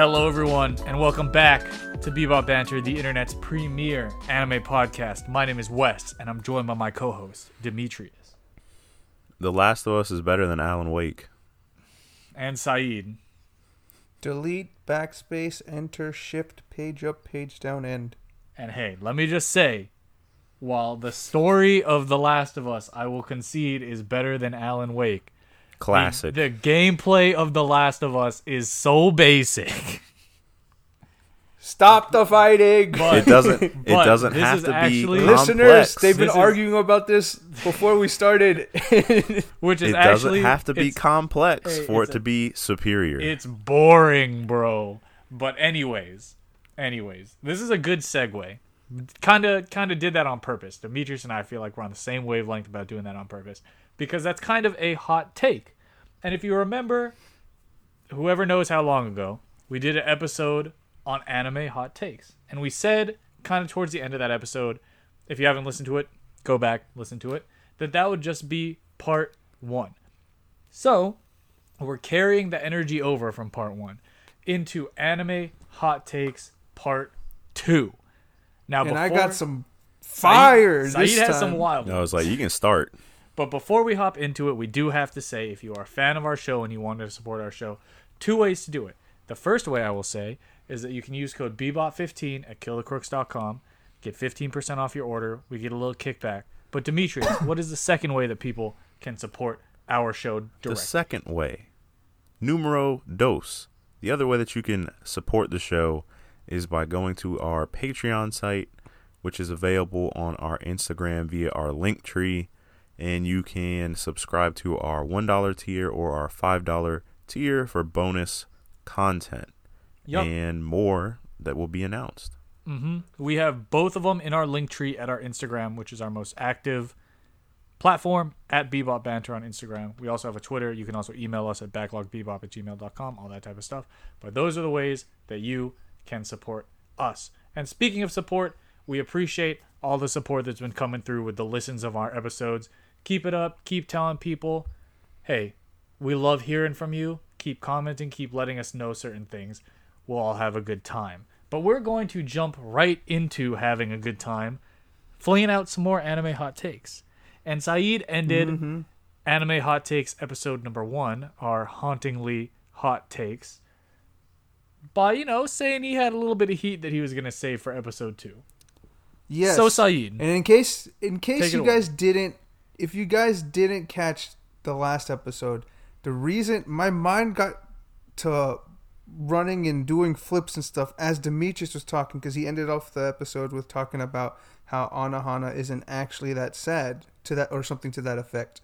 Hello, everyone, and welcome back to Bebop Banter, the internet's premier anime podcast. My name is Wes, and I'm joined by my co-host Demetrius The Last of Us is better than Alan Wake. and Saeed. Delete, backspace, enter, shift, page up, page down, end. And hey, let me just say, while the story of The Last of Us, I will concede, is better than Alan Wake. The- Classic. The, gameplay of The Last of Us is so basic. Stop the fighting! But it doesn't. It doesn't have to be Listeners, they've been This is- arguing about this before we started. which is It actually doesn't have to be complex hey, for it to a- be superior. It's boring, bro. But anyways, anyways, this is a good segue. Kind of, kind of did that on purpose. Demetrius and I feel like we're on the same wavelength about doing that on purpose because that's kind of a hot take. And if you remember, whoever knows how long ago, we did an episode on anime hot takes, and we said kind of towards the end of that episode, if you haven't listened to it, go back listen to it. That that would just be part one. So we're carrying the energy over from part one into anime hot takes part two. Now, and I got some fire Saeed, this Saeed has time. some wild. I was like, you can start. But before we hop into it, we do have to say if you are a fan of our show and you want to support our show, two ways to do it. The first way I will say is that you can use code BBOT15 at killthecrooks.com, get 15% off your order. We get a little kickback. But Demetrius, what is the second way that people can support our show The second way, numero dos. The other way that you can support the show is by going to our Patreon site, which is available on our Instagram via our link tree. And you can subscribe to our $1 tier or our $5 tier for bonus content Yup. and more that will be announced. Mm-hmm. We have both of them in our link tree at our Instagram, which is our most active platform at Bebop Banter on Instagram. We also have a Twitter. You can also email us at backlogbebop at gmail.com, all that type of stuff. But those are the ways that you can support us. And speaking of support, we appreciate all the support that's been coming through with the listens of our episodes. Keep it up. Keep telling people, hey, we love hearing from you. Keep commenting, keep letting us know certain things. We'll all have a good time. But we're going to jump right into having a good time, flinging out some more anime hot takes. And Saeed ended mm-hmm. anime hot takes episode number one, our hauntingly hot takes, by, you know, saying he had a little bit of heat that he was going to save for episode two. Yes. So, Saeed. and in case in case you guys didn't if you guys didn't catch the last episode, the reason my mind got to running and doing flips and stuff as Demetrius was talking because he ended off the episode with talking about how Anohana isn't actually that sad to that or something to that effect.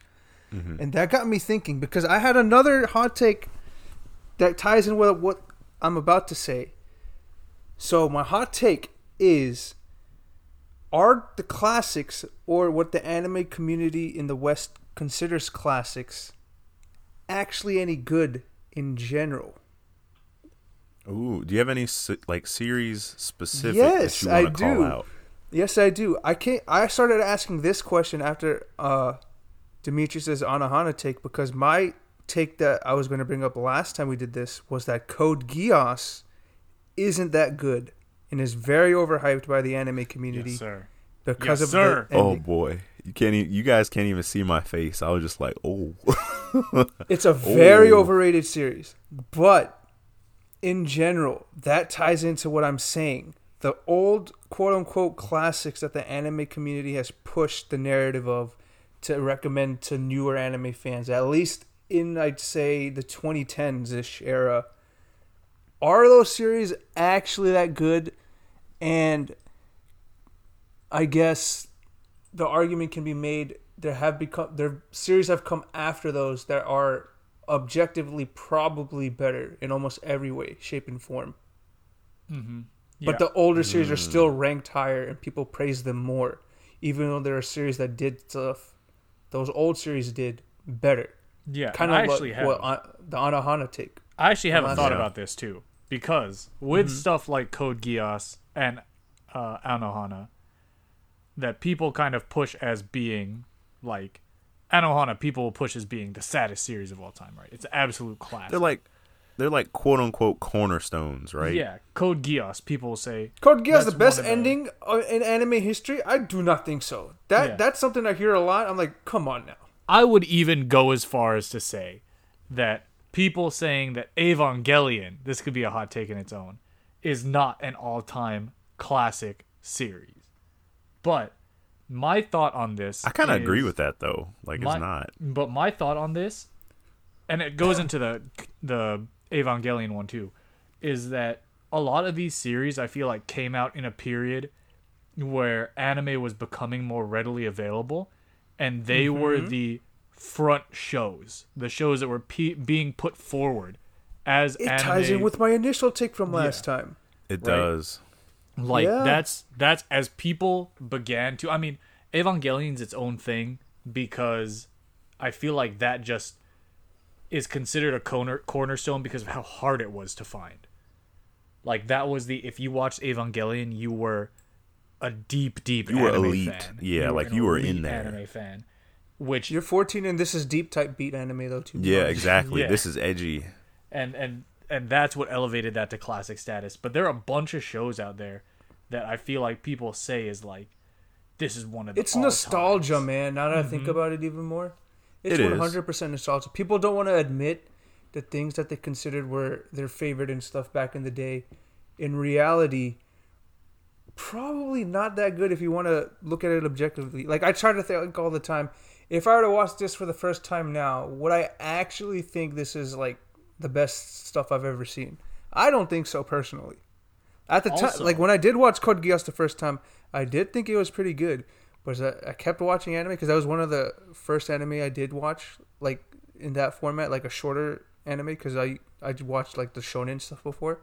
Mm-hmm. And that got me thinking because I had another hot take that ties in with what I'm about to say. So my hot take is are the classics or what the anime community in the West considers classics actually any good in general? Ooh, do you have any like series specific Yes, that you want I to call do. out? Yes, I do. I can't. I started asking this question after uh, Demetrius's Anohana take because my take that I was going to bring up last time we did this was that Code Geass isn't that good and is very overhyped by the anime community Yes, sir. because Yes, of sir. the Oh boy, you can't. e you guys can't even see my face. I was just like, oh. It's a very Oh. overrated series, but in general, that ties into what I'm saying. The old quote unquote classics that the anime community has pushed the narrative of to recommend to newer anime fans, at least in I'd say the 2010s ish era. Are those series actually that good? And I guess the argument can be made there have become there series have come after those that are objectively probably better in almost every way, shape, and form. Yeah. But the older series are still ranked higher, and people praise them more, even though there are series that did stuff those old series did better. yeah, Kind I of actually like have. what uh, the Anohana take. I actually haven't thought about this too, because with stuff like Code Geass and uh, Anohana, that people kind of push as being like Anohana, people will push as being the saddest series of all time, right? It's an absolute classic. They're like, they're like quote unquote cornerstones, right? Yeah, Code Geass. People will say Code Geass the best one the- ending uh, in anime history? I do not think so. That Yeah. that's something I hear a lot. I'm like, come on now. I would even go as far as to say that people saying that Evangelion, this could be a hot take in its own, is not an all-time classic series. But my thought on this, I kind of agree with that though. Like my- it's not. But my thought on this, and it goes into the the Evangelion one too, is that a lot of these series I feel like came out in a period where anime was becoming more readily available, and they were mm-hmm. the front shows, the shows that were pe- being put forward as It anime. ties in with my initial take from last time. It Right. does. like Yeah. that's that's as people began to i mean evangelion's its own thing because i feel like that just is considered a corner cornerstone because of how hard it was to find like that was the if you watched evangelion you were a deep deep You were elite. fan. Yeah, like an you were in elite there. anime fan which You're 14 and this is deep type beat anime though too. Yeah, exactly. Yeah. This is edgy. and and and that's what elevated that to classic status. But there are a bunch of shows out there that I feel like people say is like, this is one of the It's nostalgia, times. man. Now that I think mm-hmm. about it even more, it's It is. 100% nostalgia. People don't want to admit the things that they considered were their favorite and stuff back in the day. In reality, probably not that good if you want to look at it objectively. Like I try to think all the time, if I were to watch this for the first time now, would I actually think this is like the best stuff I've ever seen? I don't think so personally. At the time, like when I did watch Code Geass the first time, I did think it was pretty good. But I, I kept watching anime because that was one of the first anime I did watch, like in that format, like a shorter anime. Because I I watched like the shonen stuff before.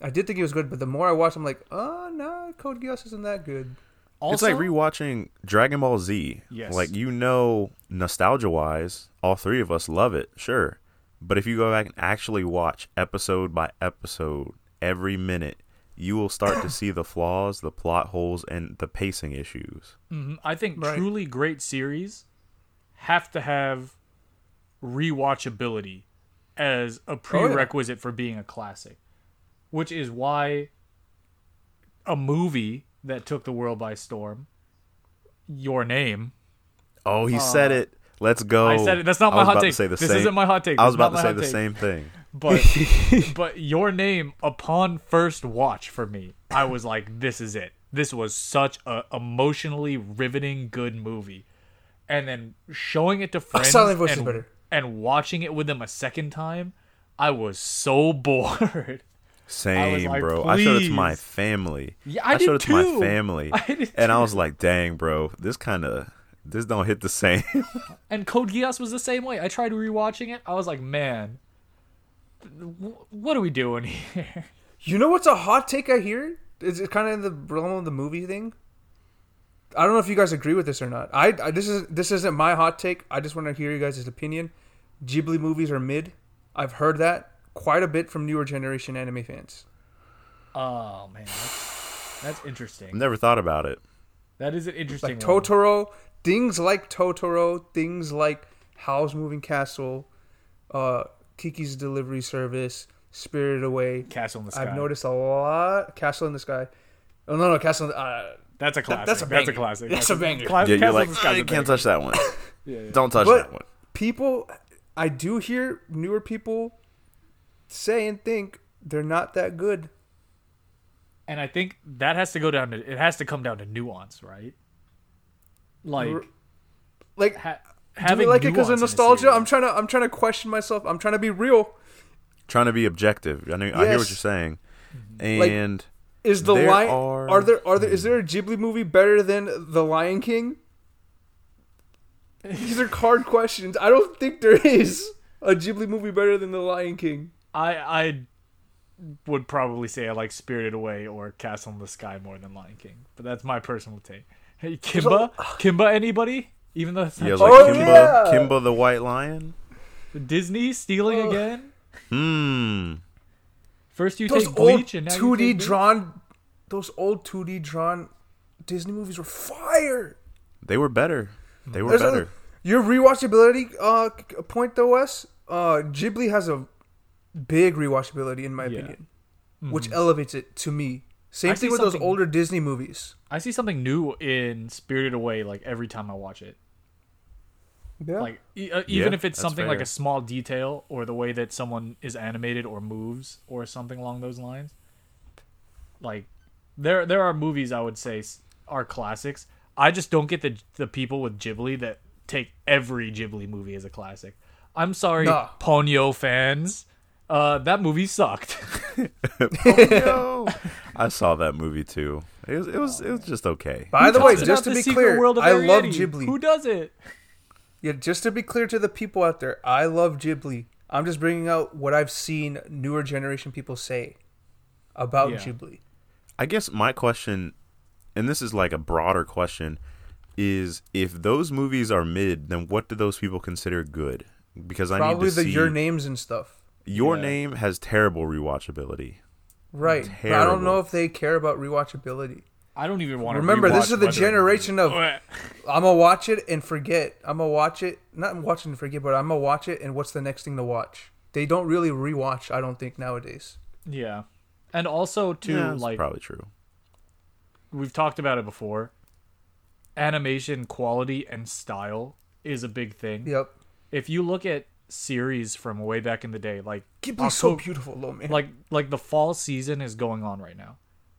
I did think it was good, but the more I watched, I'm like, oh no, Code Geass isn't that good. Also, it's like rewatching Dragon Ball Z. Yes. Like you know, nostalgia wise, all three of us love it, sure. But if you go back and actually watch episode by episode, every minute, you will start to see the flaws, the plot holes, and the pacing issues. Mhm. I think Right. truly great series have to have rewatchability as Oh, a prerequisite for being a classic, which is why a movie that took the world by storm, Your Name. Oh, he uh, said it. Let's go. I said it. That's not my hot take. Say the This same, isn't my hot take. I was about to say the take. same thing. but but your name upon first watch for me i was like this is it this was such a emotionally riveting good movie and then showing it to friends Silent and, and watching it with them a second time i was so bored Same, like, bro. I showed it to my family. Yeah, I did showed it to my too. family, I did and I was like, "Dang, bro, this kind of this don't hit the same." and code geass was the same way i tried rewatching it i was like man what are we doing here You know what's a hot take I hear? Is it kind of in the realm of the movie thing? I don't know if you guys agree with this or not. I, I this is this isn't my hot take. I just want to hear you guys' opinion. Ghibli movies are mid. I've heard that quite a bit from newer generation anime fans. oh man that's, that's interesting Never thought about it. that is an interesting Like one. Totoro, things like Totoro, things like Howl's Moving Castle, uh, Kiki's Delivery Service, Spirited Away. Castle in the Sky. I've noticed a lot. Castle in the Sky. Oh no, no, Castle. In the, uh, That's a classic. that's a That's a classic. That's a banger. Cla- Yeah, you're Castle like, in the Sky's I a can't banger. touch that one. Yeah, yeah. Don't touch But- that one. people I do hear newer people say and think they're not that good. And I think that has to go down to it has to come down to nuance, right? Like R- Like ha- do having we like it because of nuance in a nostalgia? I'm trying to I'm trying to question myself. I'm trying to be real. Trying to be objective. I know. I hear what you're saying. Mm-hmm. Like- And Is the There lion are- are... there are there is there a Ghibli movie better than The Lion King? These are hard questions. I don't think there is a Ghibli movie better than The Lion King. I I would probably say I like Spirited Away or Castle in the Sky more than Lion King, but that's my personal take. Hey, Kimba, Kimba, anybody? Even though that's not yeah, like Oh, Kimba, yeah. Kimba the White Lion. Disney stealing Oh. again. Hmm. First you Those take Bleach and now 2D drawn those old 2D drawn Disney movies were fire. They were better. They were There's better. a- your rewatchability uh, point though, Wes. Uh, Ghibli has a big rewatchability in my Yeah. opinion, which elevates it to me. Same I thing with those older Disney movies. I see something new in Spirited Away like every time I watch it. Yeah. Like e- uh, even Yeah, if it's that's something like a small detail or the way that someone is animated or moves or something along those lines. Like there there are movies I would say are classics. I just don't get the the people with Ghibli that take every Ghibli movie as a classic. I'm sorry, Nah. Ponyo fans. Uh, that movie sucked. No. I saw that movie too. It was it was it was just okay. By the way, just to be clear, world of I love Ghibli. Who does it? Yeah, just to be clear to the people out there, I love Ghibli. I'm just bringing out what I've seen newer generation people say about Yeah. Ghibli. I guess my question, and this is like a broader question, is if those movies are mid, then what do those people consider good? Because I Probably need to the see your names and stuff. Your Yeah. name has terrible rewatchability. Right. But I don't know if they care about rewatchability. I don't even want to Remember, this is the generation of I'm gonna watch it and forget. I'm gonna watch it, not watch it and forget, but I'm gonna watch it and what's the next thing to watch? They don't really rewatch, I don't think nowadays. Yeah. And also too yeah, like probably true. we've talked about it before. Animation quality and style is a big thing. Yep. If you look at series from way back in the day, like Ghibli's so beautiful, though, man. like like the fall season is going on right now.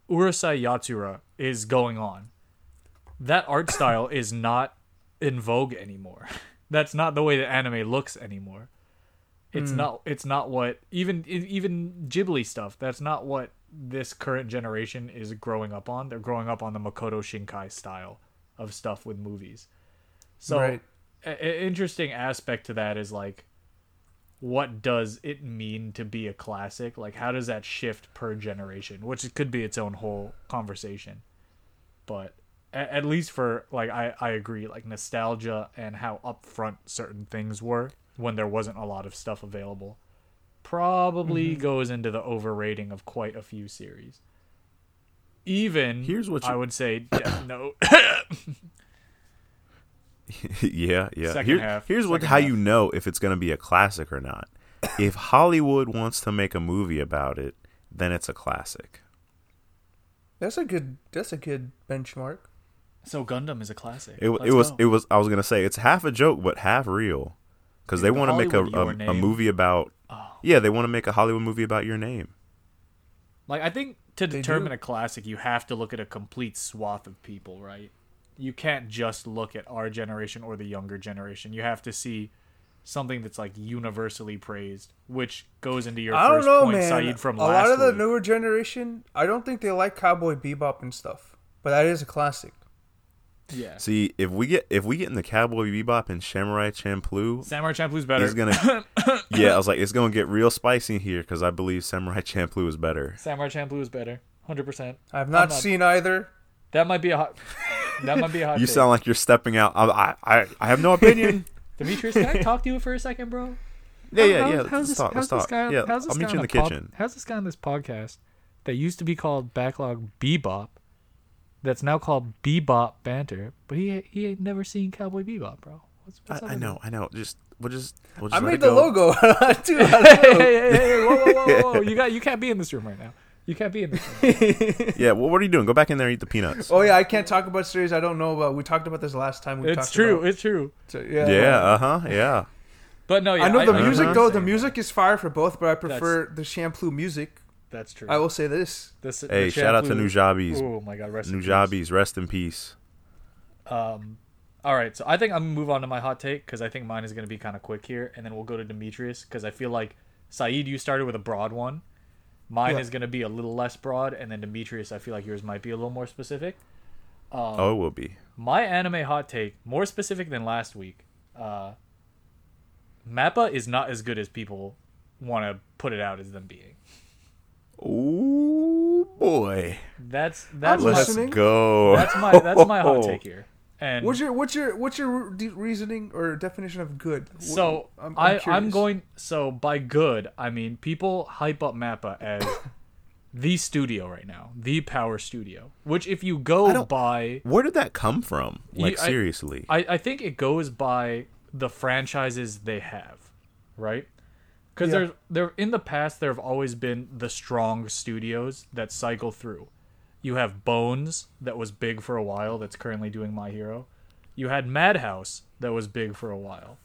Urusei Yatsura is going on. That art style is not in vogue anymore. That's not the way that anime looks anymore. It's hmm. not it's not what even even Ghibli stuff. That's not what this current generation is growing up on. They're growing up on the Makoto Shinkai style of stuff with movies. So Right. a interesting aspect to that is like what does it mean to be a classic? Like, how does that shift per generation? Which it could be its own whole conversation. But at, at least for like, I I agree. Like nostalgia and how upfront certain things were when there wasn't a lot of stuff available, probably mm-hmm. goes into the overrating of quite a few series. Even Here's what I would say. Death Note. yeah, yeah. Second Here- half, here's what second how half. you know if it's gonna be a classic or not. if Hollywood wants to make a movie about it, then it's a classic. That's a good that's a good benchmark. so Gundam is a classic. It, it was go. it was I was gonna say it's half a joke but half real because they Dude, want to make a, a, a movie about Oh. yeah they want to make a Hollywood movie about your name. Like I think to They determine do. a classic, you have to look at a complete swath of people, right? You can't just look at our generation or the younger generation. You have to see something that's like universally praised, which goes into your I don't first know, point, man. Saeed, from a last lot of the newer generation, I don't think they like Cowboy Bebop and stuff. But that is a classic. yeah. See if we get if we get in the Cowboy Bebop and Samurai Champloo, Samurai Champloo's better. it's gonna yeah I was like it's gonna get real spicy here because I believe Samurai Champloo is better. Samurai Champloo is better, hundred percent. I've not, not- seen either. That might be a hot. that might be a hot. You take. sound like you're stepping out. I I I, I have no opinion. Demetrius. Can I talk to you for a second, bro? yeah yeah How- yeah. how's Let's this- talk. how's Let's this talk. guy- yeah, how's this I'll meet you in the a pod- kitchen. how's this guy on this podcast that used to be called Backlog Bebop, that's now called Bebop Banter, but he he ain't never seen Cowboy Bebop, bro. What's, what's I, I know. I know. Just we'll just we'll just I made the go. logo too. I Hey, hey, hey, hey, whoa, whoa, whoa, whoa, whoa! You got you can't be in this room right now. You can't be in this. Yeah, well, what are you doing? Go back in there and eat the peanuts. Oh yeah, I can't talk about series I don't know about. We talked about this last time. We it's talked true. About, It's true. so, yeah. yeah, uh huh, yeah. But no, yeah, I know the I- music uh-huh. though. The music is fire for both, but I prefer the Champloo music. That's true. I will say this. This, Hey, the shout out to Shampoo- Nujabes. Oh my god, rest in peace. Nujabes, rest in peace. Um, all right, so I think I'm gonna move on to my hot take because I think mine is gonna be kind of quick here, and then we'll go to Demetrius because I feel like Saeed, you started with a broad one. Mine Yeah. is gonna be a little less broad, and then Demetrius, I feel like yours might be a little more specific. Um, oh, it will be. My anime hot take, more specific than last week. Uh, Mappa is not as good as people want to put it out as them being. Oh boy, That's that's my, let's listening. go. that's my that's my hot take here. And What's your what's your what's your reasoning or definition of good? So I'm- I'm I, I'm going. So by good, I mean people hype up Mappa as the studio right now, the power studio. Which, if you go by, Where did that come from? Like You- I- seriously? I, I think it goes by the franchises they have, right? because Yeah. there's there in the past there have always been the strong studios that cycle through. You have Bones that was big for a while that's currently doing My Hero. You had Madhouse that was big for a while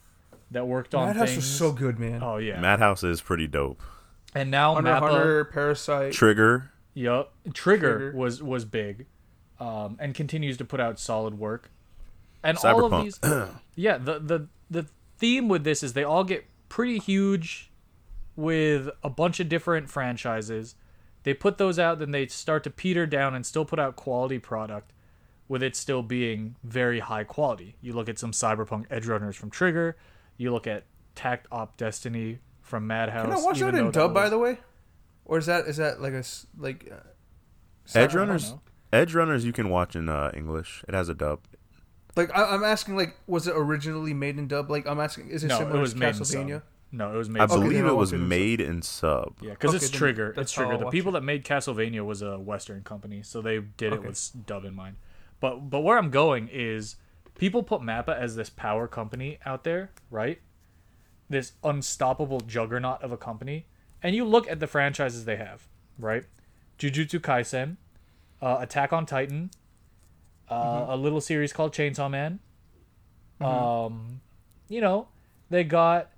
that worked on Madhouse things. was so good, man. oh yeah, Madhouse is pretty dope. and now Hunter Mappa, Hunter, Parasyte. Trigger. Yup. Trigger, Trigger. was was big, um, and continues to put out solid work. And all of these, yeah. The the the theme with this is they all get pretty huge, with a bunch of different franchises. They put those out, then they start to peter down and still put out quality product, with it still being very high quality. You look at some Cyberpunk Edge Runners from Trigger, you look at Takt Op Destiny from Madhouse. Can I watch that in though dub, by the way? Or is that is that like a s- like uh, Edge Runners. Edge Runners you can watch in uh, English. It has a dub. Like I, I'm asking, like was it originally made in dub? Like I'm asking, is it No, similar it was to made in Castlevania? Sub. No, it was made. I. Okay, believe it was watch it in sub. made in sub. Yeah, because Okay, it's Trigger. It's Trigger. The people it. that made Castlevania was a Western company, so they did it with dub in mind. But but where I'm going is people put Mappa as this power company out there, right? This unstoppable juggernaut of a company, and you look at the franchises they have, right? Jujutsu Kaisen, uh, Attack on Titan, uh, Mm-hmm. a little series called Chainsaw Man. Um, you know, they got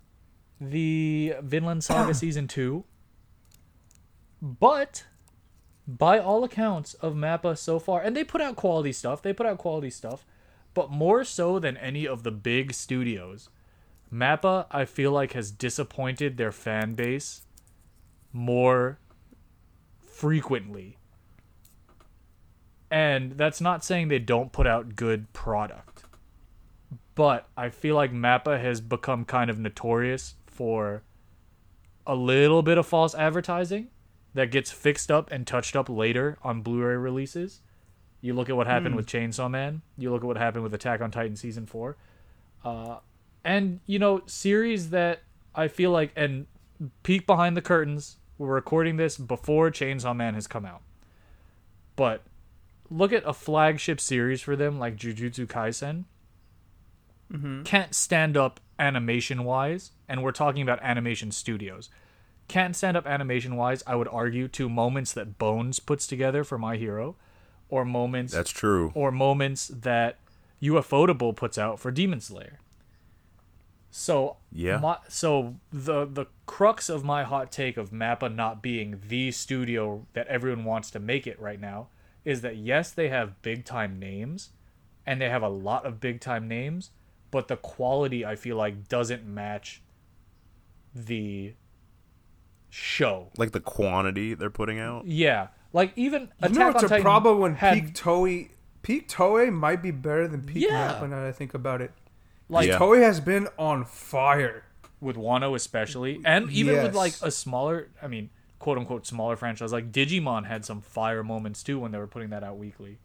the Vinland Saga season two. But by all accounts of Mappa so far, and they put out quality stuff, they put out quality stuff, but more so than any of the big studios, Mappa I feel like has disappointed their fan base more frequently. And that's not saying they don't put out good product. But I feel like Mappa has become kind of notorious for a little bit of false advertising that gets fixed up and touched up later on Blu-ray releases. You look at what happened with Chainsaw Man. You look at what happened with Attack on Titan season four, uh, and you know series that I feel like and peek behind the curtains. We're recording this before Chainsaw Man has come out, but look at a flagship series for them like Jujutsu Kaisen. Mm-hmm. Can't stand up animation wise, and we're talking about animation studios can't stand up animation wise, I would argue, to moments that Bones puts together for My Hero, or moments That's true. or moments that UFOtable puts out for Demon Slayer. So Yeah. my, so the the crux of my hot take of Mappa not being the studio that everyone wants to make it right now is that yes, they have big time names, and they have a lot of big time names, but the quality I feel like doesn't match the show. Like the quantity they're putting out. Yeah, like even You Attack know, it's a Titan problem when had, Peak Toei Peak Toei might be better than Peak Yeah. Mappa now that I think about it. like Yeah. Toei has been on fire. with Wano especially, and even with like a smaller, I mean, quote unquote smaller franchise like Digimon had some fire moments too when they were putting that out weekly.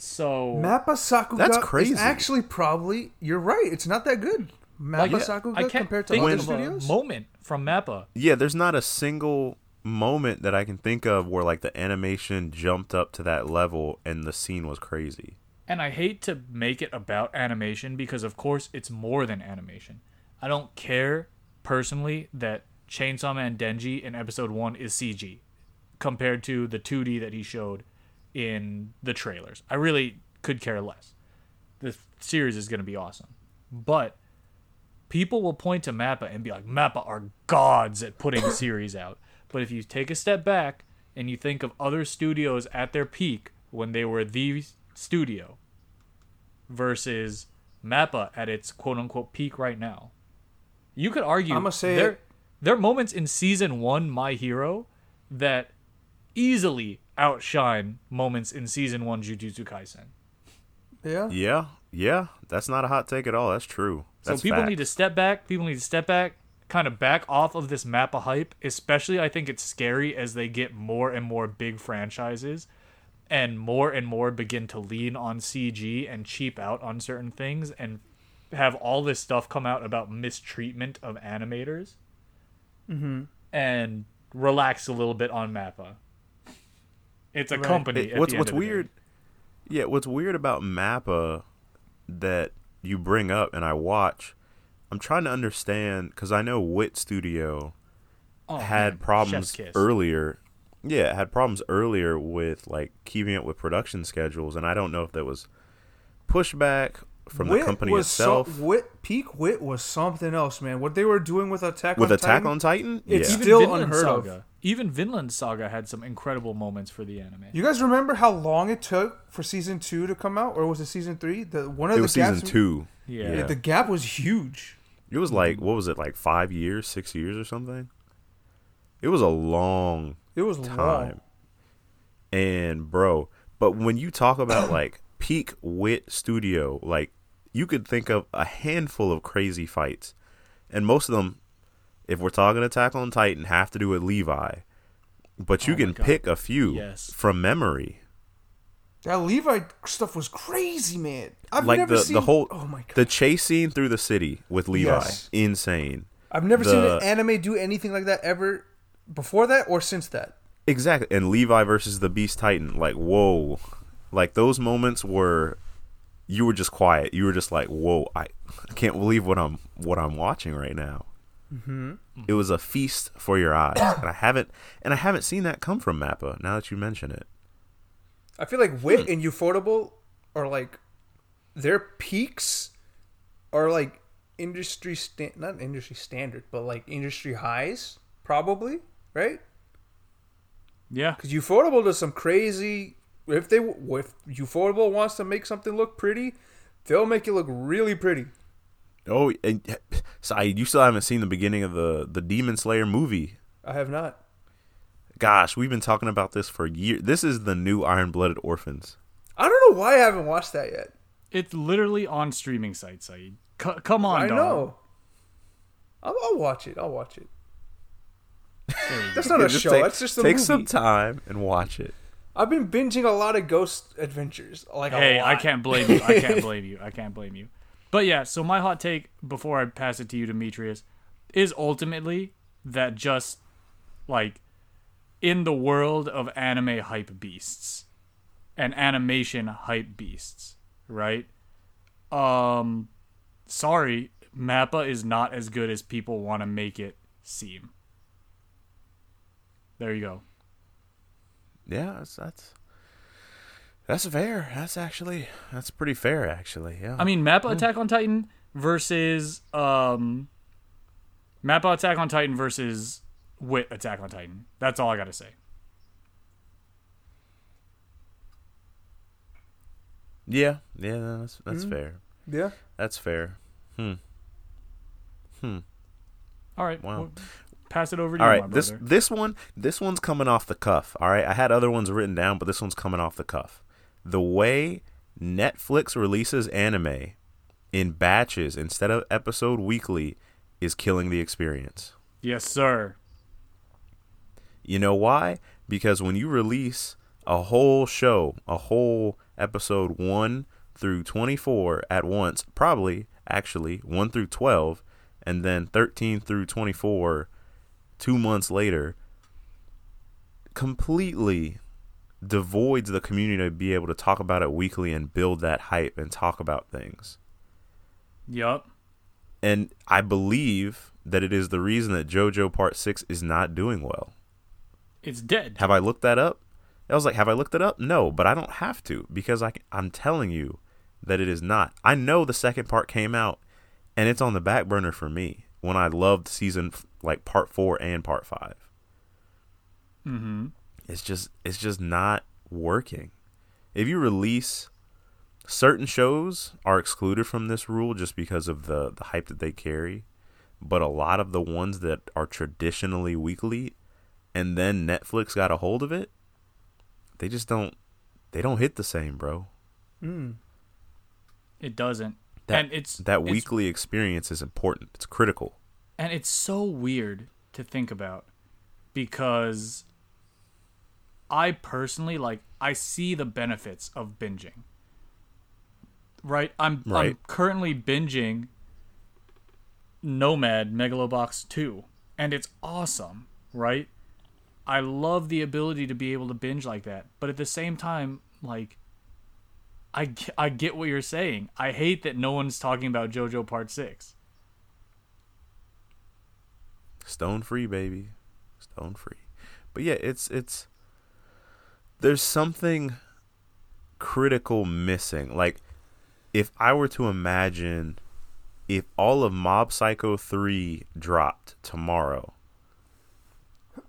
So Mappa Sakuga That's crazy. is actually probably you're right. It's not that good. Mappa like, Sakuga I can't compared to think other of studios. a moment from Mappa. Yeah, there's not a single moment that I can think of where like the animation jumped up to that level and the scene was crazy. And I hate to make it about animation because, of course, it's more than animation. I don't care personally that Chainsaw Man Denji in episode one is CG compared to the 2D that he showed in the trailers. I really could care less. The series is going to be awesome. But people will point to Mappa and be like, Mappa are gods at putting series out. But if you take a step back and you think of other studios at their peak when they were the studio versus Mappa at its quote unquote peak right now, you could argue I'ma say there, there are moments in season one, My Hero, that easily outshine moments in season one, Jujutsu Kaisen. Yeah. Yeah, yeah, that's not a hot take at all. That's true. That's so people fact. need to step back. People need to step back, kind of back off of this Mappa hype. Especially, I think it's scary as they get more and more big franchises, and more and more begin to lean on CG and cheap out on certain things, and have all this stuff come out about mistreatment of animators, mm-hmm. and relax a little bit on Mappa. It's a Right. company. It- at what's the end what's of the day. weird? Yeah, what's weird about Mappa that you bring up and I watch I'm trying to understand because I know Wit Studio Oh, had man, problems earlier. Yeah, had problems earlier with like keeping up with production schedules, and I don't know if that was pushback from the company was itself. Some, Wit peak Wit was something else, man. What they were doing with Attack with on Attack Titan, on Titan, It's yeah, still unheard of. Saga. Even Vinland Saga had some incredible moments for the anime. You guys remember how long it took for season two to come out, or was it season three? The one of it the was gaps, season two. Yeah. Yeah. The gap was huge. It was like what was it like five years, six years, or something? It was a long It was long. time. And bro, but when you talk about like peak wit studio, like you could think of a handful of crazy fights. And most of them, if we're talking Attack on Titan, have to do with Levi. But you Oh can pick a few Yes. from memory. That Levi stuff was crazy, man. I've like never the, seen the whole Oh my god. the chase scene through the city with Levi. Yes. Insane. I've never seen an anime do anything like that ever before that or since that. Exactly. And Levi versus the Beast Titan, like whoa. Like those moments were you were just quiet. You were just like, "Whoa, I, I can't believe what I'm what I'm watching right now." Mm-hmm. It was a feast for your eyes, and I haven't and I haven't seen that come from Mappa. Now that you mention it, I feel like Wit and Ufotable are like their peaks are like industry sta- not industry standard, but like industry highs probably, right? Yeah. Because Ufotable does some crazy. If they if Ufotable wants to make something look pretty, they'll make it look really pretty. Oh, and so I, you still haven't seen the beginning of the the Demon Slayer movie. I have not. Gosh, we've been talking about this for years. This is the new Iron Blooded Orphans. I don't know why I haven't watched that yet. It's literally on streaming sites, Saeed. C- come on, I dog. know. I'll, I'll watch it. I'll watch it. There you go. That's not a Just show. take- That's just a take movie. some time and watch it. I've been binging a lot of Ghost Adventures. Like a Hey, I can't blame you. I can't blame you. I can't blame you. But yeah, so my hot take before I pass it to you, Demetrius, is ultimately that just like in the world of anime hype beasts and animation hype beasts, right? Um sorry, Mappa is not as good as people want to make it seem. There you go. Yeah, that's that's that's fair. That's actually that's pretty fair, actually. Yeah. I mean, Mappa Attack on Titan versus um, Mappa Attack on Titan versus Wit Attack on Titan. That's all I gotta say. yeah, yeah, no, that's that's fair. Yeah. That's fair. Hmm. Hmm. All right, Wow. well, pass it over to All you, my right, this this one this one's coming off the cuff. All right, I had other ones written down, but this one's coming off the cuff. The way Netflix releases anime in batches instead of episode weekly is killing the experience. yes, sir. You know why? Because when you release a whole show, a whole episode 1 through 24 at once, probably actually 1 through 12, and then 13 through 24 two months later, completely devoids the community to be able to talk about it weekly and build that hype and talk about things. Yup. And I believe that it is the reason that JoJo Part 6 is not doing well. It's dead. Have I looked that up? I was like, have I looked it up? No, but I don't have to because I, I'm telling you that it is not. I know the second part came out and it's on the back burner for me when I loved season like part four and part five. Mm-hmm. It's just, it's just not working. If you release certain shows are excluded from this rule just because of the, the hype that they carry, but a lot of the ones that are traditionally weekly and then Netflix got a hold of it, they just don't they don't hit the same, bro. Mm. It doesn't. That and it's that it's- weekly experience is important. It's critical. and it's so weird to think about because I personally like I see the benefits of binging. Right? I'm I'm currently binging Nomad Megalobox 2 and it's awesome, right? I love the ability to be able to binge like that. But at the same time, like I, I get what you're saying. I hate that no one's talking about JoJo Part 6. Stone free, baby. Stone free. But yeah, it's it's there's something critical missing. Like if I were to imagine if all of Mob Psycho 3 dropped tomorrow,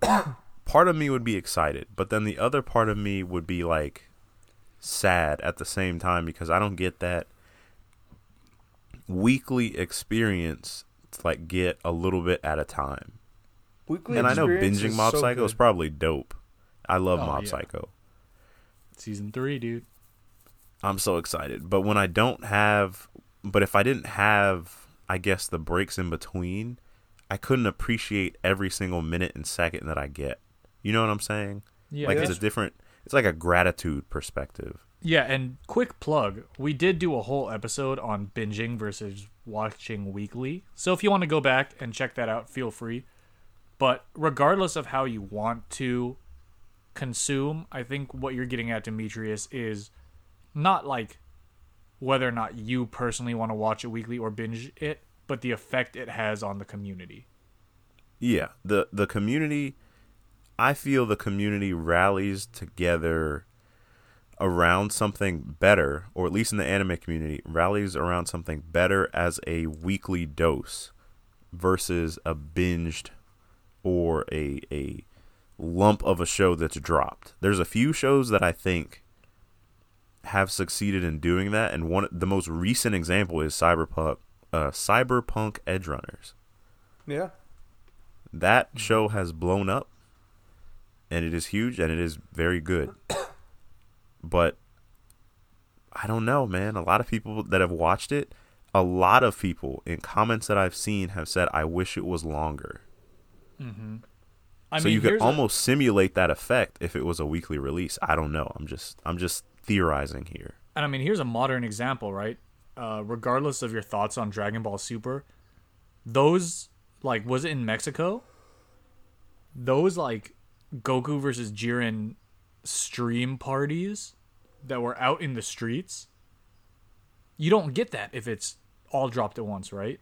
part of me would be excited, but then the other part of me would be like sad at the same time because I don't get that weekly experience to like get a little bit at a time. Weekly and I know binging Mob so Psycho is probably dope. I love Oh, Mob yeah. Psycho. Season three, dude. I'm so excited. But when I don't have, but if I didn't have, I guess the breaks in between, I couldn't appreciate every single minute and second that I get. You know what I'm saying? Yeah, like it's- it's a different. It's like a gratitude perspective. Yeah, and quick plug, we did do a whole episode on binging versus watching weekly. So if you want to go back and check that out, feel free. But regardless of how you want to consume, I think what you're getting at, Demetrius, is not like whether or not you personally want to watch it weekly or binge it, but the effect it has on the community. Yeah, the the community. I feel the community rallies together around something better, or at least in the anime community, rallies around something better as a weekly dose versus a binged or a a lump of a show that's dropped. There's a few shows that I think have succeeded in doing that, and one the most recent example is Cyberpunk uh, Cyberpunk Edge Runners. Yeah. that show has blown up and it is huge and it is very good. But i don't know man. A lot of people that have watched it a lot of people in comments that i've seen have said i wish it was longer I so mean, you could here's a- almost simulate that effect if it was a weekly release i don't know i'm just i'm just theorizing here And I mean, here's a modern example, right? Uh, regardless of your thoughts on Dragon Ball Super, those like was it in Mexico? Those like Goku versus Jiren stream parties that were out in the streets. You don't get that if it's all dropped at once, right?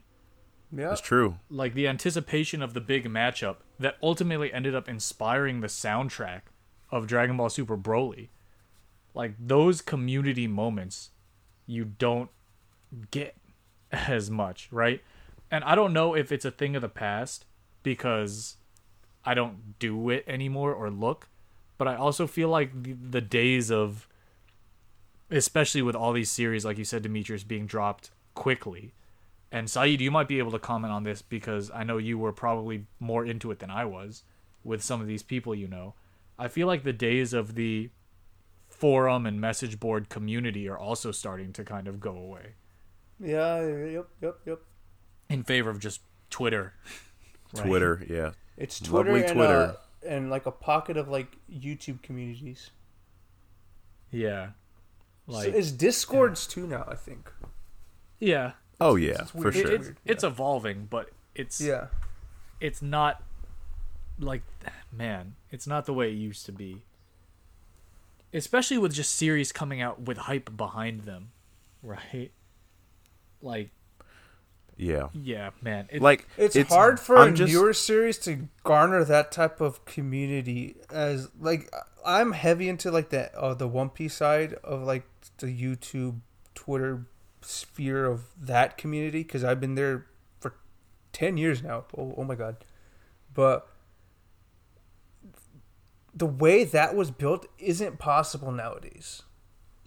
Yeah. it's true Like the anticipation of the big matchup that ultimately ended up inspiring the soundtrack of Dragon Ball Super Broly. Like those community moments you don't get as much, right? And I don't know if it's a thing of the past because I don't do it anymore or look, but I also feel like the, the days of especially with all these series like you said Demetrius being dropped quickly. And Saeed, you might be able to comment on this because I know you were probably more into it than I was with some of these people you know. I feel like the days of the forum and message board community are also starting to kind of go away Yeah. Yep. Yep. Yep. in favor of just Twitter. right? twitter yeah It's Twitter Lovely and Twitter. Uh, and like a pocket of like YouTube communities. Yeah. So Like it's Discords too now. I think. yeah. Oh yeah it's for weird. It- sure it's it's yeah. evolving, but it's Yeah. it's not like man, it's not the way it used to be. Especially with just series coming out with hype behind them, right? Like yeah yeah, man. It, like It's, hard for I'm a just- newer series to garner that type of community as like I'm heavy into like the uh, the One Piece side of like the YouTube, Twitter sphere of that community because I've been there for ten years now. Oh, oh my god! But the way that was built isn't possible nowadays.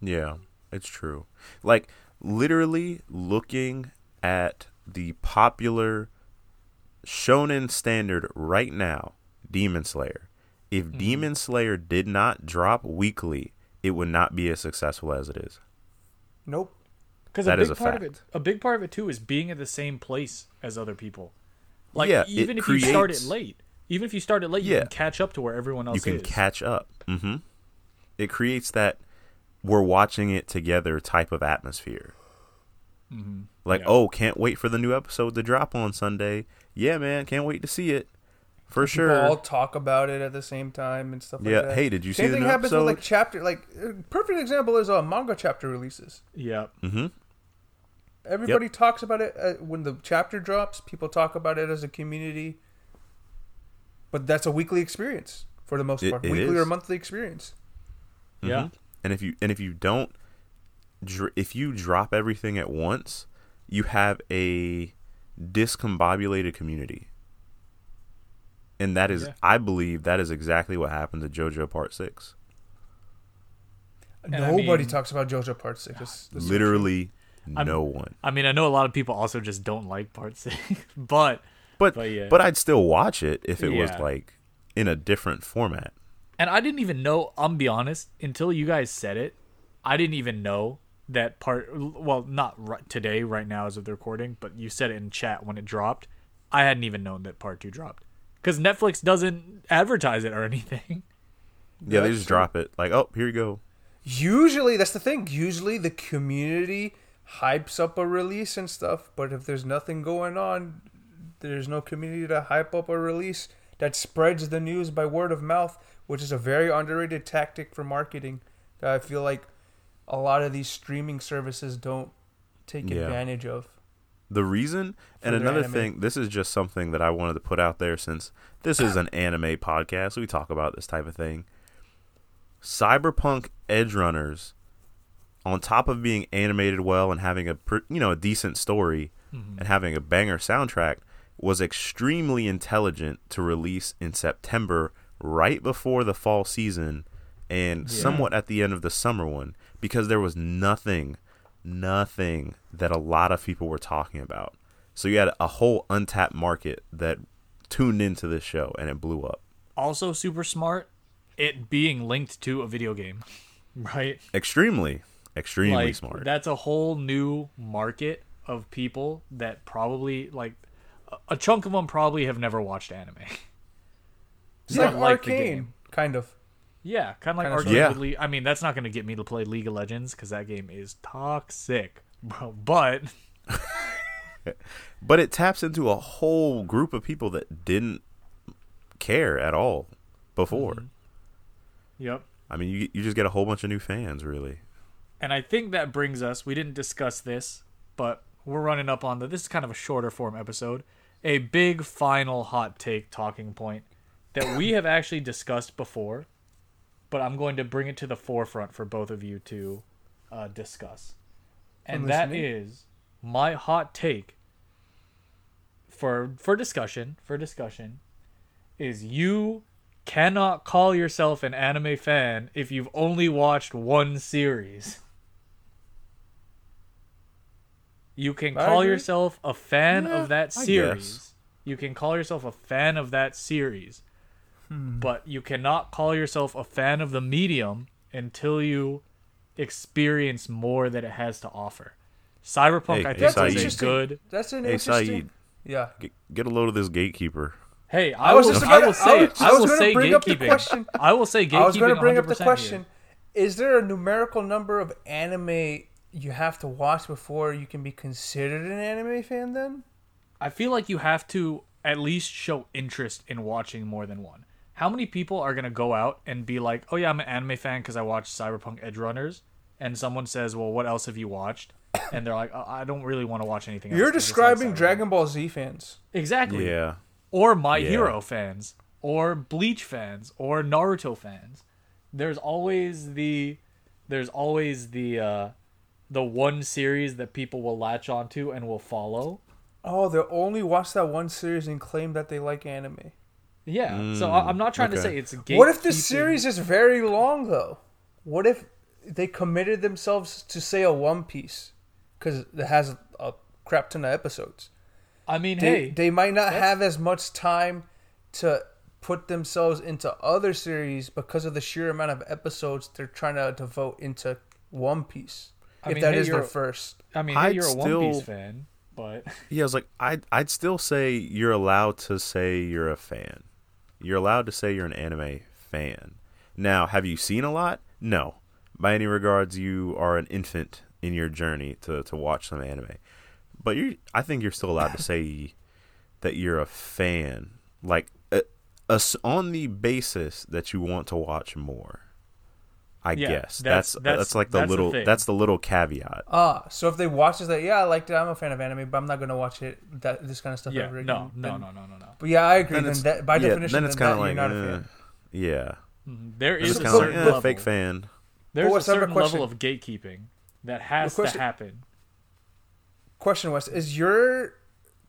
Yeah, it's true. Like literally looking at the popular shonen standard right now, Demon Slayer. If Mm-hmm. Demon Slayer did not drop weekly, it would not be as successful as it is. Nope. Because That a is big a part of it, a big part of it too, is being at the same place as other people. Like Yeah, even if you start it late, even if you start it late, you can catch up to where everyone else you can is. catch up. hmm It creates that we're watching it together type of atmosphere. Mhm. Like, Yeah. oh, can't wait for the new episode to drop on Sunday. Yeah, man, can't wait to see it. For People sure. all talk about it at the same time and stuff like Yeah, that. hey, did you see Same the thing happens episode? with like chapter. Like uh, perfect example is uh, manga chapter releases. yeah, hmm Everybody talks about it uh, when the chapter drops. People talk about it as a community. but that's a weekly experience for the most It- part, it weekly or monthly experience. Yeah. Mhm. And if you and if you don't, dr- if you drop everything at once, you have a discombobulated community. And that is, Yeah. I believe, that is exactly what happened to JoJo Part Six. And I Nobody mean- talks about JoJo Part Six. That's- that's so Literally, I'm- no one. I mean, I know a lot of people also just don't like Part Six, but But but yeah. but I'd still watch it if it was like in a different format. and I didn't even know. I'm be honest, until you guys said it, I didn't even know that part. Well, not right today, right now as of the recording, but you said it in chat when it dropped. I hadn't even known that part two dropped because Netflix doesn't advertise it or anything. Yeah, they just true. drop it like, oh, here you go. Usually, that's the thing. Usually, the community hypes up a release and stuff. But if there's nothing going on, there's no community to hype up a release that spreads the news by word of mouth, which is a very underrated tactic for marketing. That I feel like a lot of these streaming services don't take Yeah. advantage of. The reason, and another anime. thing, this is just something that I wanted to put out there since this is an anime podcast. We talk about this type of thing. Cyberpunk Edgerunners, on top of being animated well and having a you know a decent story mm-hmm. and having a banger soundtrack, was extremely intelligent to release in September, right before the fall season, and Yeah. somewhat at the end of the summer one, because there was nothing, nothing that a lot of people were talking about. So you had a whole untapped market that tuned into this show, and it blew up. Also, super smart. It being linked to a video game, right? Extremely, extremely like smart. that's a whole new market of people that probably like a- a chunk of them probably have never watched anime. It's But like like the arcane, game. kind of. Yeah, kind of like Kinda Arcane sort of. with Le- I mean, that's not going to get me to play League of Legends because that game is toxic, bro. But but it taps into a whole group of people that didn't care at all before. Mm-hmm. yep. I mean, you you just get a whole bunch of new fans, really. And I think that brings us. We didn't discuss this, but we're running up on the. This is kind of a shorter form episode. A big final hot take talking point that we have actually discussed before, but I'm going to bring it to the forefront for both of you to uh, discuss. And that is my hot take for for discussion for discussion is you cannot call yourself an anime fan if you've only watched one series. You can I call agree. yourself a fan Yeah, of that series. You can call yourself a fan of that series. Hmm. But you cannot call yourself a fan of the medium until you experience more that it has to offer. Cyberpunk, Hey, I think, That's is a good. That's an Hey, interesting. Saeed, Yeah. get, get a load of this gatekeeper. Hey, I, I was will, just I will say I it. was I will gonna say bring up the gatekeeping. question. I will say gatekeeping. I was going to bring up the question: Is there a numerical number of anime you have to watch before you can be considered an anime fan? Then I feel like you have to at least show interest in watching more than one. How many people are gonna go out and be like, "Oh yeah, I'm an anime fan because I watched Cyberpunk Edgerunners," and someone says, "Well, what else have you watched?" And they're like, "I don't really want to watch anything." you're else 'cause describing like Dragon Ball Z fans. exactly, Yeah. or My Yeah. Hero fans, or Bleach fans, or Naruto fans. There's always the, there's always the, uh, the one series that people will latch onto and will follow. Oh, they'll only watch that one series and claim that they like anime. Yeah, so hmm, I- I'm not trying to say it's a game. What if the series is very long though? What if they committed themselves to say a One Piece because it has a crap ton of episodes? I mean, They, hey, they might not have as much time to put themselves into other series because of the sheer amount of episodes they're trying to devote into One Piece. I if mean, that hey, is their first. I mean, hey, I'd you're a One Piece fan, but Yeah, I was like, I'd, I'd still say you're allowed to say you're a fan. You're allowed to say you're an anime fan. Now, have you seen a lot? No. By any regards, you are an infant in your journey to, to watch some anime. But you I think you're still allowed to say that you're a fan. Like, uh, us- on the basis that you want to watch more. I Yeah, guess that's- that's that's, that's- like the that's little thing. that's the little caveat. Ah, so if they watch this, like, yeah, I liked it. I'm a fan of anime, but I'm not gonna watch it. That this kind of stuff Yeah, ever no, again. no, Then- no, no, no, no. But yeah, I agree. Then Then, that, by yeah, definition, then it's kind kind of of like you're not a eh, fan. yeah. There it's is just a certain like eh, level. fake fan. There's what's a certain level of gatekeeping that has question- to happen. Question, Wes, is your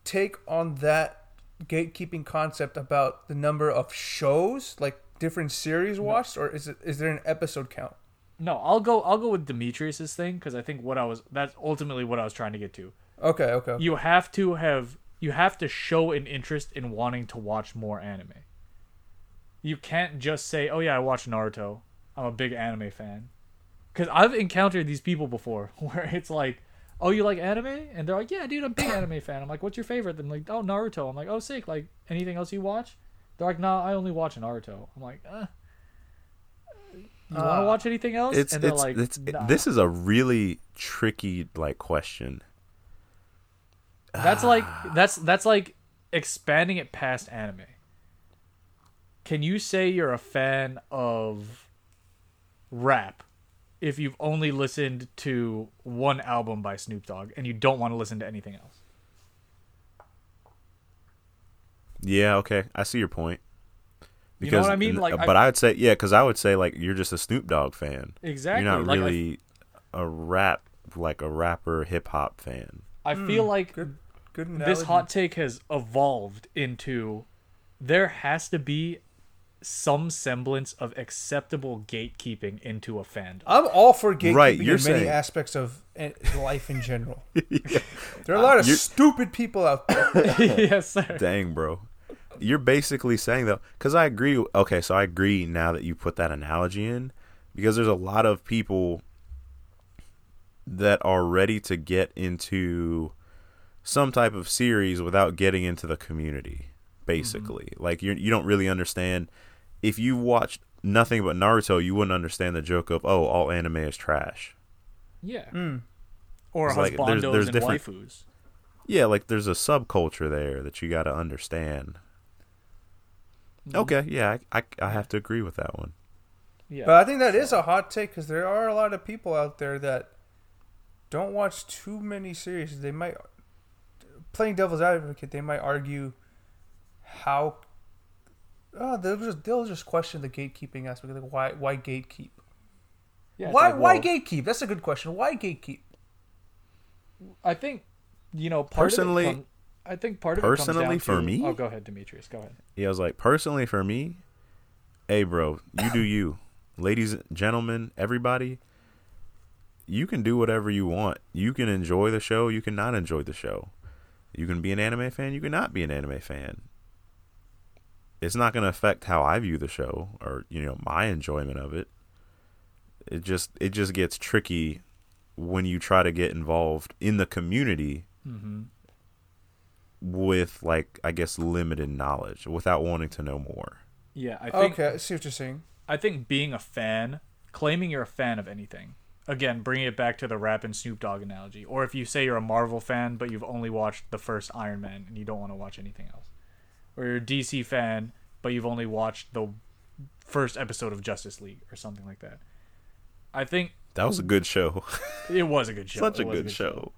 take on that gatekeeping concept about the number of shows, like different series watched, or is it is there an episode count? No, I'll go. I'll go with Demetrius's thing because I think what I was. That's ultimately what I was trying to get to. Okay, okay. You have to have. You have to show an interest in wanting to watch more anime. You can't just say, "Oh yeah, I watch Naruto. I'm a big anime fan." Because I've encountered these people before, where it's like, "Oh, you like anime?" And they're like, "Yeah, dude, I'm a big anime fan." I'm like, "What's your favorite?" They're like, "Oh, Naruto." I'm like, "Oh, sick. Like anything else you watch?" They're like, "Nah, I only watch Naruto." I'm like, uh, "You want to Ah. watch anything else?" It's and they're it's, like, it's "Nah." this is a really tricky like question. That's like that's that's like expanding it past anime. Can you say you're a fan of rap if you've only listened to one album by Snoop Dogg and you don't want to listen to anything else? Yeah, okay, I see your point. You know what I mean? Like, but I, would say yeah, because I would say like you're just a Snoop Dogg fan. Exactly. You're not Like, really a rap like a rapper hip hop fan. I, feel like good, good. this hot take has evolved into there has to be some semblance of acceptable gatekeeping into a fandom. I'm all for gatekeeping Right, in you're many saying- aspects of eh, life in general. There are a lot of You're- stupid people out there. yes, sir. Dang, bro. You're basically saying though, because I agree. Okay, so I agree now that you put that analogy in, because there's a lot of people that are ready to get into some type of series without getting into the community. Basically, like you you don't really understand. If you watched nothing but Naruto, you wouldn't understand the joke of oh, all anime is trash. Yeah. Mm. Or It's like, there's- there's and different- waifus. Yeah, like there's a subculture there that you got to understand. Mm-hmm. Okay, yeah, I, I I have to agree with that one. Yeah. But I think that is a hot take because there are a lot of people out there that don't watch too many series. They might, playing devil's advocate, they might argue how. Oh, they'll just they'll just question the gatekeeping aspect. Like why why gatekeep? yeah, why like, why well, gatekeep? That's a good question. Why gatekeep? I think you know part Personally- Of it come- I think part of it comes personally for to- me- Oh, go ahead, Demetrius. Go ahead. Yeah, I was like, personally for me, hey, bro, you do you, ladies, gentlemen, everybody. You can do whatever you want. You can enjoy the show. You can not enjoy the show. You can be an anime fan. You can not be an anime fan. It's not going to affect how I view the show or you know my enjoyment of it. It just it just gets tricky when you try to get involved in the community Mm-hmm. With like I guess limited knowledge without wanting to know more. Yeah, I think Okay, I see what you're saying. I think being a fan, claiming you're a fan of anything, again, bringing it back to the rap and Snoop Dogg analogy, or if you say you're a Marvel fan but you've only watched the first Iron Man and you don't want to watch anything else, or you're a DC fan but you've only watched the first episode of Justice League or something like that. I think That was a good show. it was a good show. Such a It was good show.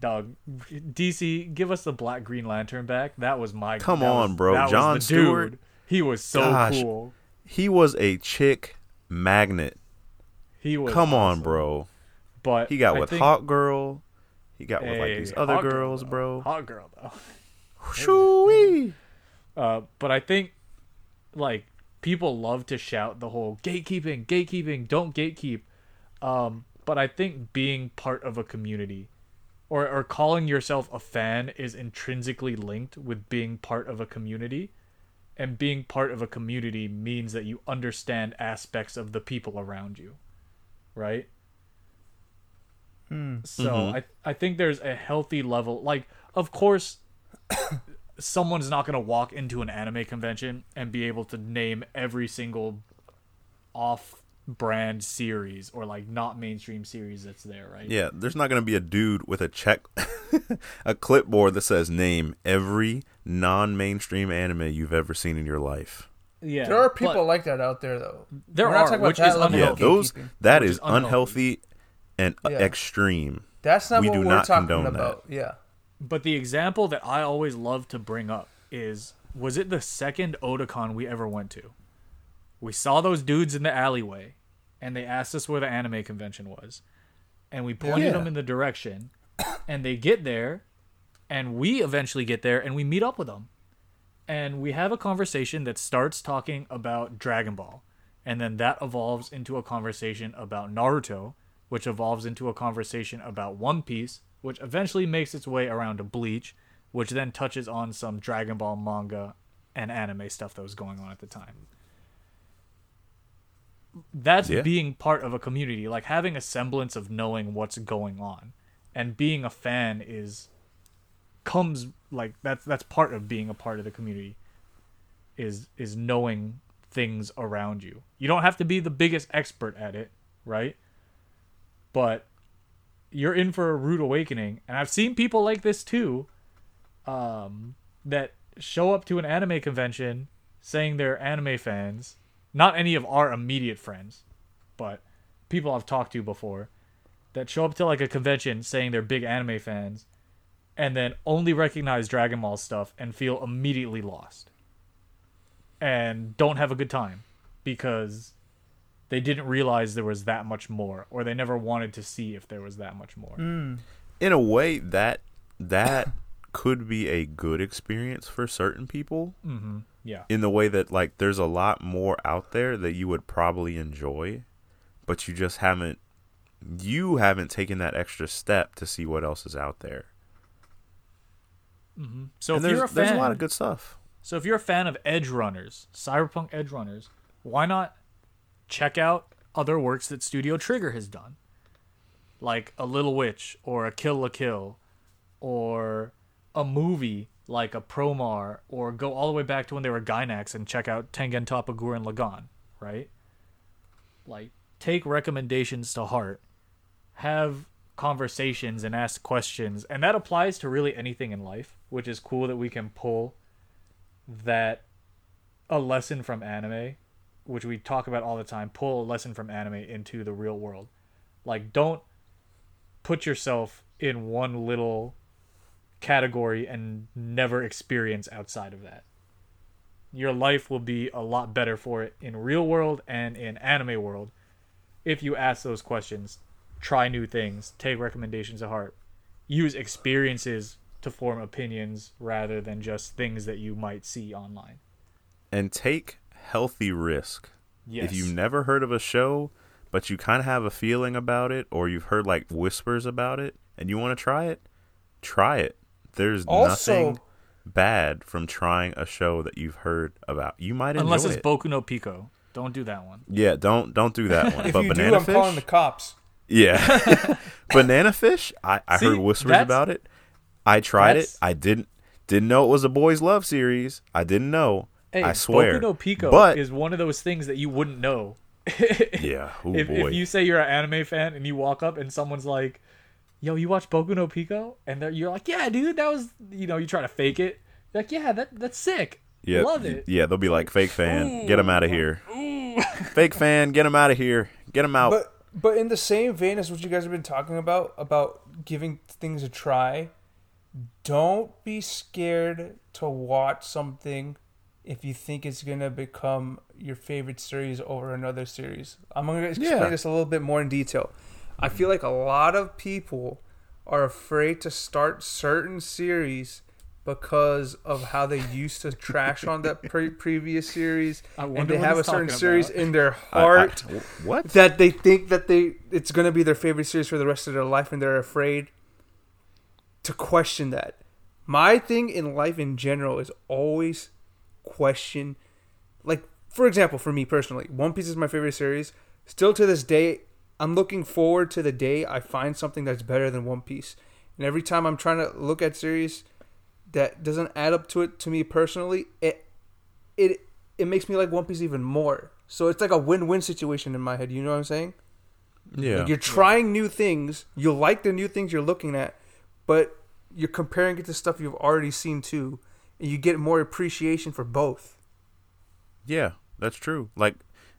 Dog, DC, give us the Black Green Lantern back. That was my. Come on, was- bro. John Stewart? dude. He was so Gosh. cool. He was a chick magnet. He was. Come on, bro. But He got I with think- Hawkgirl. He got with like these other hot girl, girls, bro. Hot girl though. Shoo-wee. Uh, but I think like people love to shout the whole gatekeeping, gatekeeping, don't gatekeep. Um, but I think being part of a community or, or calling yourself a fan is intrinsically linked with being part of a community. And being part of a community means that you understand aspects of the people around you. Right? So Mhm. I I think there's a healthy level like of course someone's not going to walk into an anime convention and be able to name every single off brand series or like not mainstream series that's there, right? Yeah, there's not gonna be a dude with a check, a clipboard that says name every non-mainstream anime you've ever seen in your life. Yeah, There are people like that out there, though. There We're not are, talking about which that is level of Yeah, unhealthy. those gatekeeping. that Which is is unhealthy. unhealthy and uh, Yeah. extreme. That's not We what do we're not talking condone that. about. Yeah. But the example that I always love to bring up is was it the second Otakon we ever went to? We saw those dudes in the alleyway and they asked us where the anime convention was. And we pointed Yeah. them in the direction and they get there and we eventually get there and we meet up with them. And we have a conversation that starts talking about Dragon Ball and then that evolves into a conversation about Naruto, which evolves into a conversation about One Piece, which eventually makes its way around to Bleach, which then touches on some Dragon Ball manga and anime stuff that was going on at the time. That's Yeah. being part of a community, like having a semblance of knowing what's going on. And being a fan is comes like that's that's part of being a part of the community is is knowing things around you. You don't have to be the biggest expert at it, right? But you're in for a rude awakening, and I've seen people like this too, um, that show up to an anime convention saying they're anime fans. Not any of our immediate friends, but people I've talked to before that show up to like a convention saying they're big anime fans, and then only recognize Dragon Ball stuff and feel immediately lost and don't have a good time because they didn't realize there was that much more or they never wanted to see if there was that much more. In a way, that that could be a good experience for certain people. Mm-hmm. Yeah. in the way that like there's a lot more out there that you would probably enjoy but you just haven't you haven't taken that extra step to see what else is out there. Mm-hmm. So and if there's, you're a there's fan, a lot of good stuff. So if you're a fan of Edgerunners, Cyberpunk Edgerunners, why not check out other works that Studio Trigger has done, like A Little Witch or A Kill la Kill, or a movie like a Promare, or go all the way back to when they were Gainax and check out Tengen Toppa Gurren Lagann, right? Like take recommendations to heart, have conversations and ask questions, and that applies to really anything in life, which is cool that we can pull that a lesson from anime, which we talk about all the time, pull a lesson from anime into the real world. Like, don't put yourself in one little category and never experience outside of that. Your life will be a lot better for it in real world and in anime world if you ask those questions, try new things, take recommendations to heart, use experiences to form opinions rather than just things that you might see online. and take healthy risk Yes. if you've never heard of a show but you kind of have a feeling about it or you've heard like whispers about it and you want to try it try it there's Also- nothing bad from trying a show that you've heard about you might enjoy Unless it's it. Boku no Pico. Don't do that one. yeah don't don't do that one If but you banana do, I'm fish calling the cops. Yeah. Banana fish, I, I See, heard whispers about it. I tried it. I didn't didn't know it was a boys love series. I didn't know. Hey, I swear. Boku no Pico but is one of those things that you wouldn't know. yeah, oh if, boy. if you say you're an anime fan and you walk up and someone's like, "Yo, you watch Boku no Pico?" and they're, you're like, "Yeah, dude, that was," you know, you try to fake it. You're like, "Yeah, that that's sick. yeah, Love it." Yeah, they'll be like fake fan, get him out of here. fake fan, get him out of here. Get him out. But but in the same vein as what you guys have been talking about about giving things a try, don't be scared to watch something if you think it's gonna become your favorite series over another series. I'm gonna explain Yeah. this a little bit more in detail. I feel like a lot of people are afraid to start certain series because of how they used to trash on that pre- previous series, I and they what have a certain series about. in their I- I- heart what? that they think that they it's gonna be their favorite series for the rest of their life, and they're afraid to question that. My thing in life in general is always question, like for example, for me personally, One Piece is my favorite series. Still to this day, I'm looking forward to the day I find something that's better than One Piece. And every time I'm trying to look at series that doesn't add up to it to me personally, it it it makes me like One Piece even more. So it's like a win-win situation in my head. You know what I'm saying? yeah. Like you're trying new things. You like the new things you're looking at, but you're comparing it to stuff you've already seen too, and you get more appreciation for both. Yeah, that's true. Like,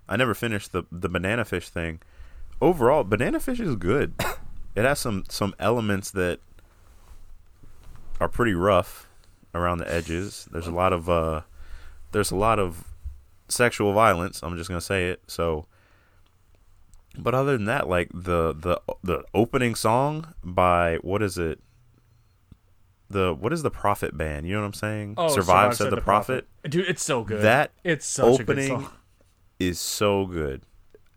I never finished the the banana fish thing. Overall, banana fish is good. it has some some elements that are pretty rough around the edges. There's a lot of uh, there's a lot of sexual violence. I'm just gonna say it. So, but other than that, like the the the opening song by what is it? The what is the Prophet band? You know what I'm saying? Oh, Survive, said, the, prophet. Dude, it's so good. That it's such a good opening song. is so good,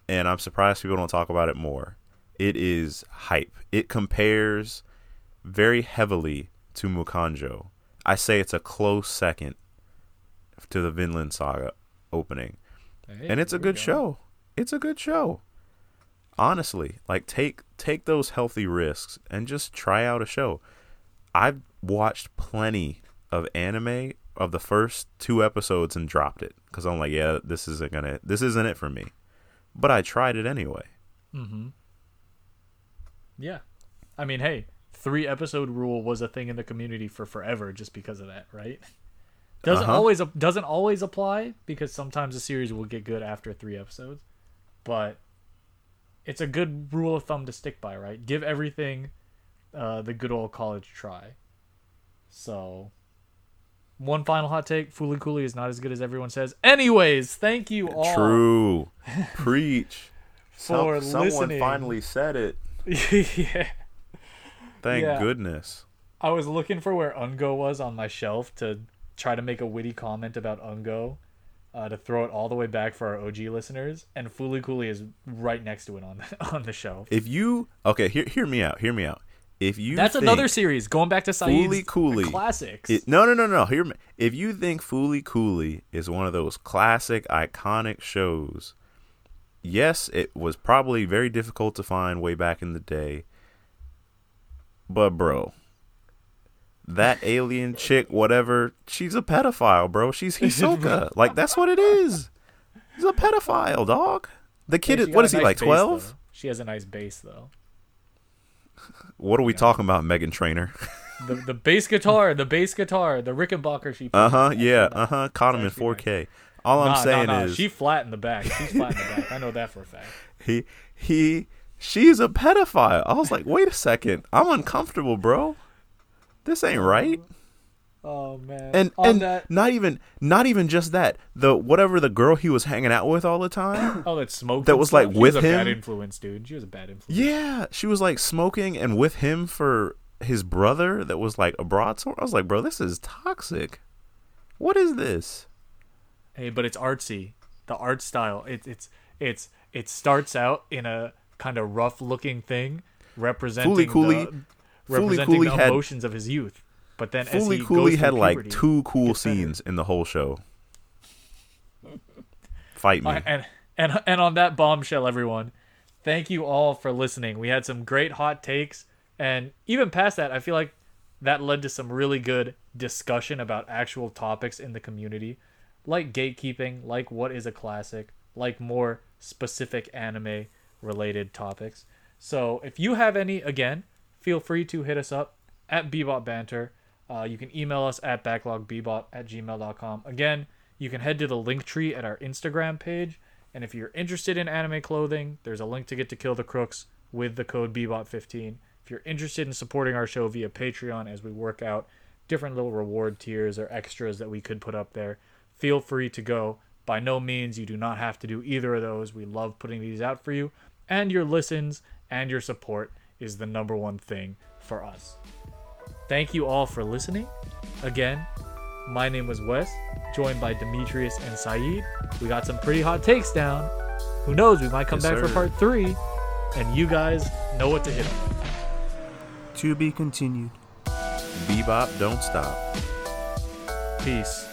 and I'm surprised people don't talk about it more. It is hype. It compares very heavily to Mukanjo. I say it's a close second to the Vinland Saga opening, Hey, and it's a good go. show. It's a good show. Honestly, like take take those healthy risks and just try out a show. I've watched plenty of anime of the first two episodes and dropped it because I'm like, yeah, this isn't gonna, this isn't it for me. But I tried it anyway. Mm-hmm. Yeah, I mean, hey, three episode rule was a thing in the community for forever, just because of that, right? Doesn't Uh-huh. always doesn't always apply because sometimes a series will get good after three episodes, but it's a good rule of thumb to stick by, right? Give everything uh, the good old college try. So, one final hot take: Fooly Cooly is not as good as everyone says. Anyways, thank you all. True, preach. For Some- someone listening. finally said it. yeah. Thank Yeah. goodness. I was looking for where Ungo was on my shelf to try to make a witty comment about Ungo, uh, to throw it all the way back for our OG listeners, and Fooly Cooley is right next to it on on the shelf. If you okay, hear hear me out. Hear me out. If you That's another series going back to Saeed's Fooly Cooly classics. It, no, no, no, no. Hear me. If you think Fooly Cooley is one of those classic, iconic shows, yes, it was probably very difficult to find way back in the day. But bro, that alien chick, whatever, she's a pedophile, bro. She's Hisoka. like that's what it is. He's a pedophile, dog. The kid is what is a he like twelve? She has a nice bass though. What are we talking about, Meghan Trainor? The the bass guitar, the bass guitar, the Rickenbacker she. Uh huh. Yeah. Uh huh. Caught him in 4K. All I'm saying nah, nah. is she flat in the back. She's flat in the back. I know that for a fact. he he she's a pedophile. I was like, wait a second, I'm uncomfortable, bro. This ain't right. Oh man. And on and that. not even not even just that. The whatever the girl he was hanging out with all the time. Oh, that smoke. that was, stuff? like, She with was a bad him? influence, dude. She was a bad influence. yeah, she was like smoking and with him for his brother that was like a broadsword. I was like, bro, this is toxic. What is this? Hey, but it's artsy. The art style. It, it's it's it starts out in a kind of rough looking thing representing Fooly Cooly- the, representing the had- emotions of his youth. But then as Fooly Cooley goes had through like two cool scenes in the whole show. Fight me. And and and on that bombshell, everyone, thank you all for listening. We had some great hot takes, and even past that, I feel like that led to some really good discussion about actual topics in the community, like gatekeeping, like what is a classic, like more specific anime related topics. So if you have any, again, feel free to hit us up at Bebop Banter. Uh, you can email us at backlogbebop at gmail.com. Again, you can head to the link tree at our Instagram page. And if you're interested in anime clothing, there's a link to get to Kill the Crooks with the code Bebop15. If you're interested in supporting our show via Patreon as we work out different little reward tiers or extras that we could put up there, feel free to go. By no means, you do not have to do either of those. We love putting these out for you. And your listens and your support is the number one thing for us. Thank you all for listening. Again, my name was Wes, joined by Demetrius and Saeed. We got some pretty hot takes down. Who knows? We might come Yes, back for part three, and you guys know what to hit on. To be continued. Bebop, don't stop. Peace.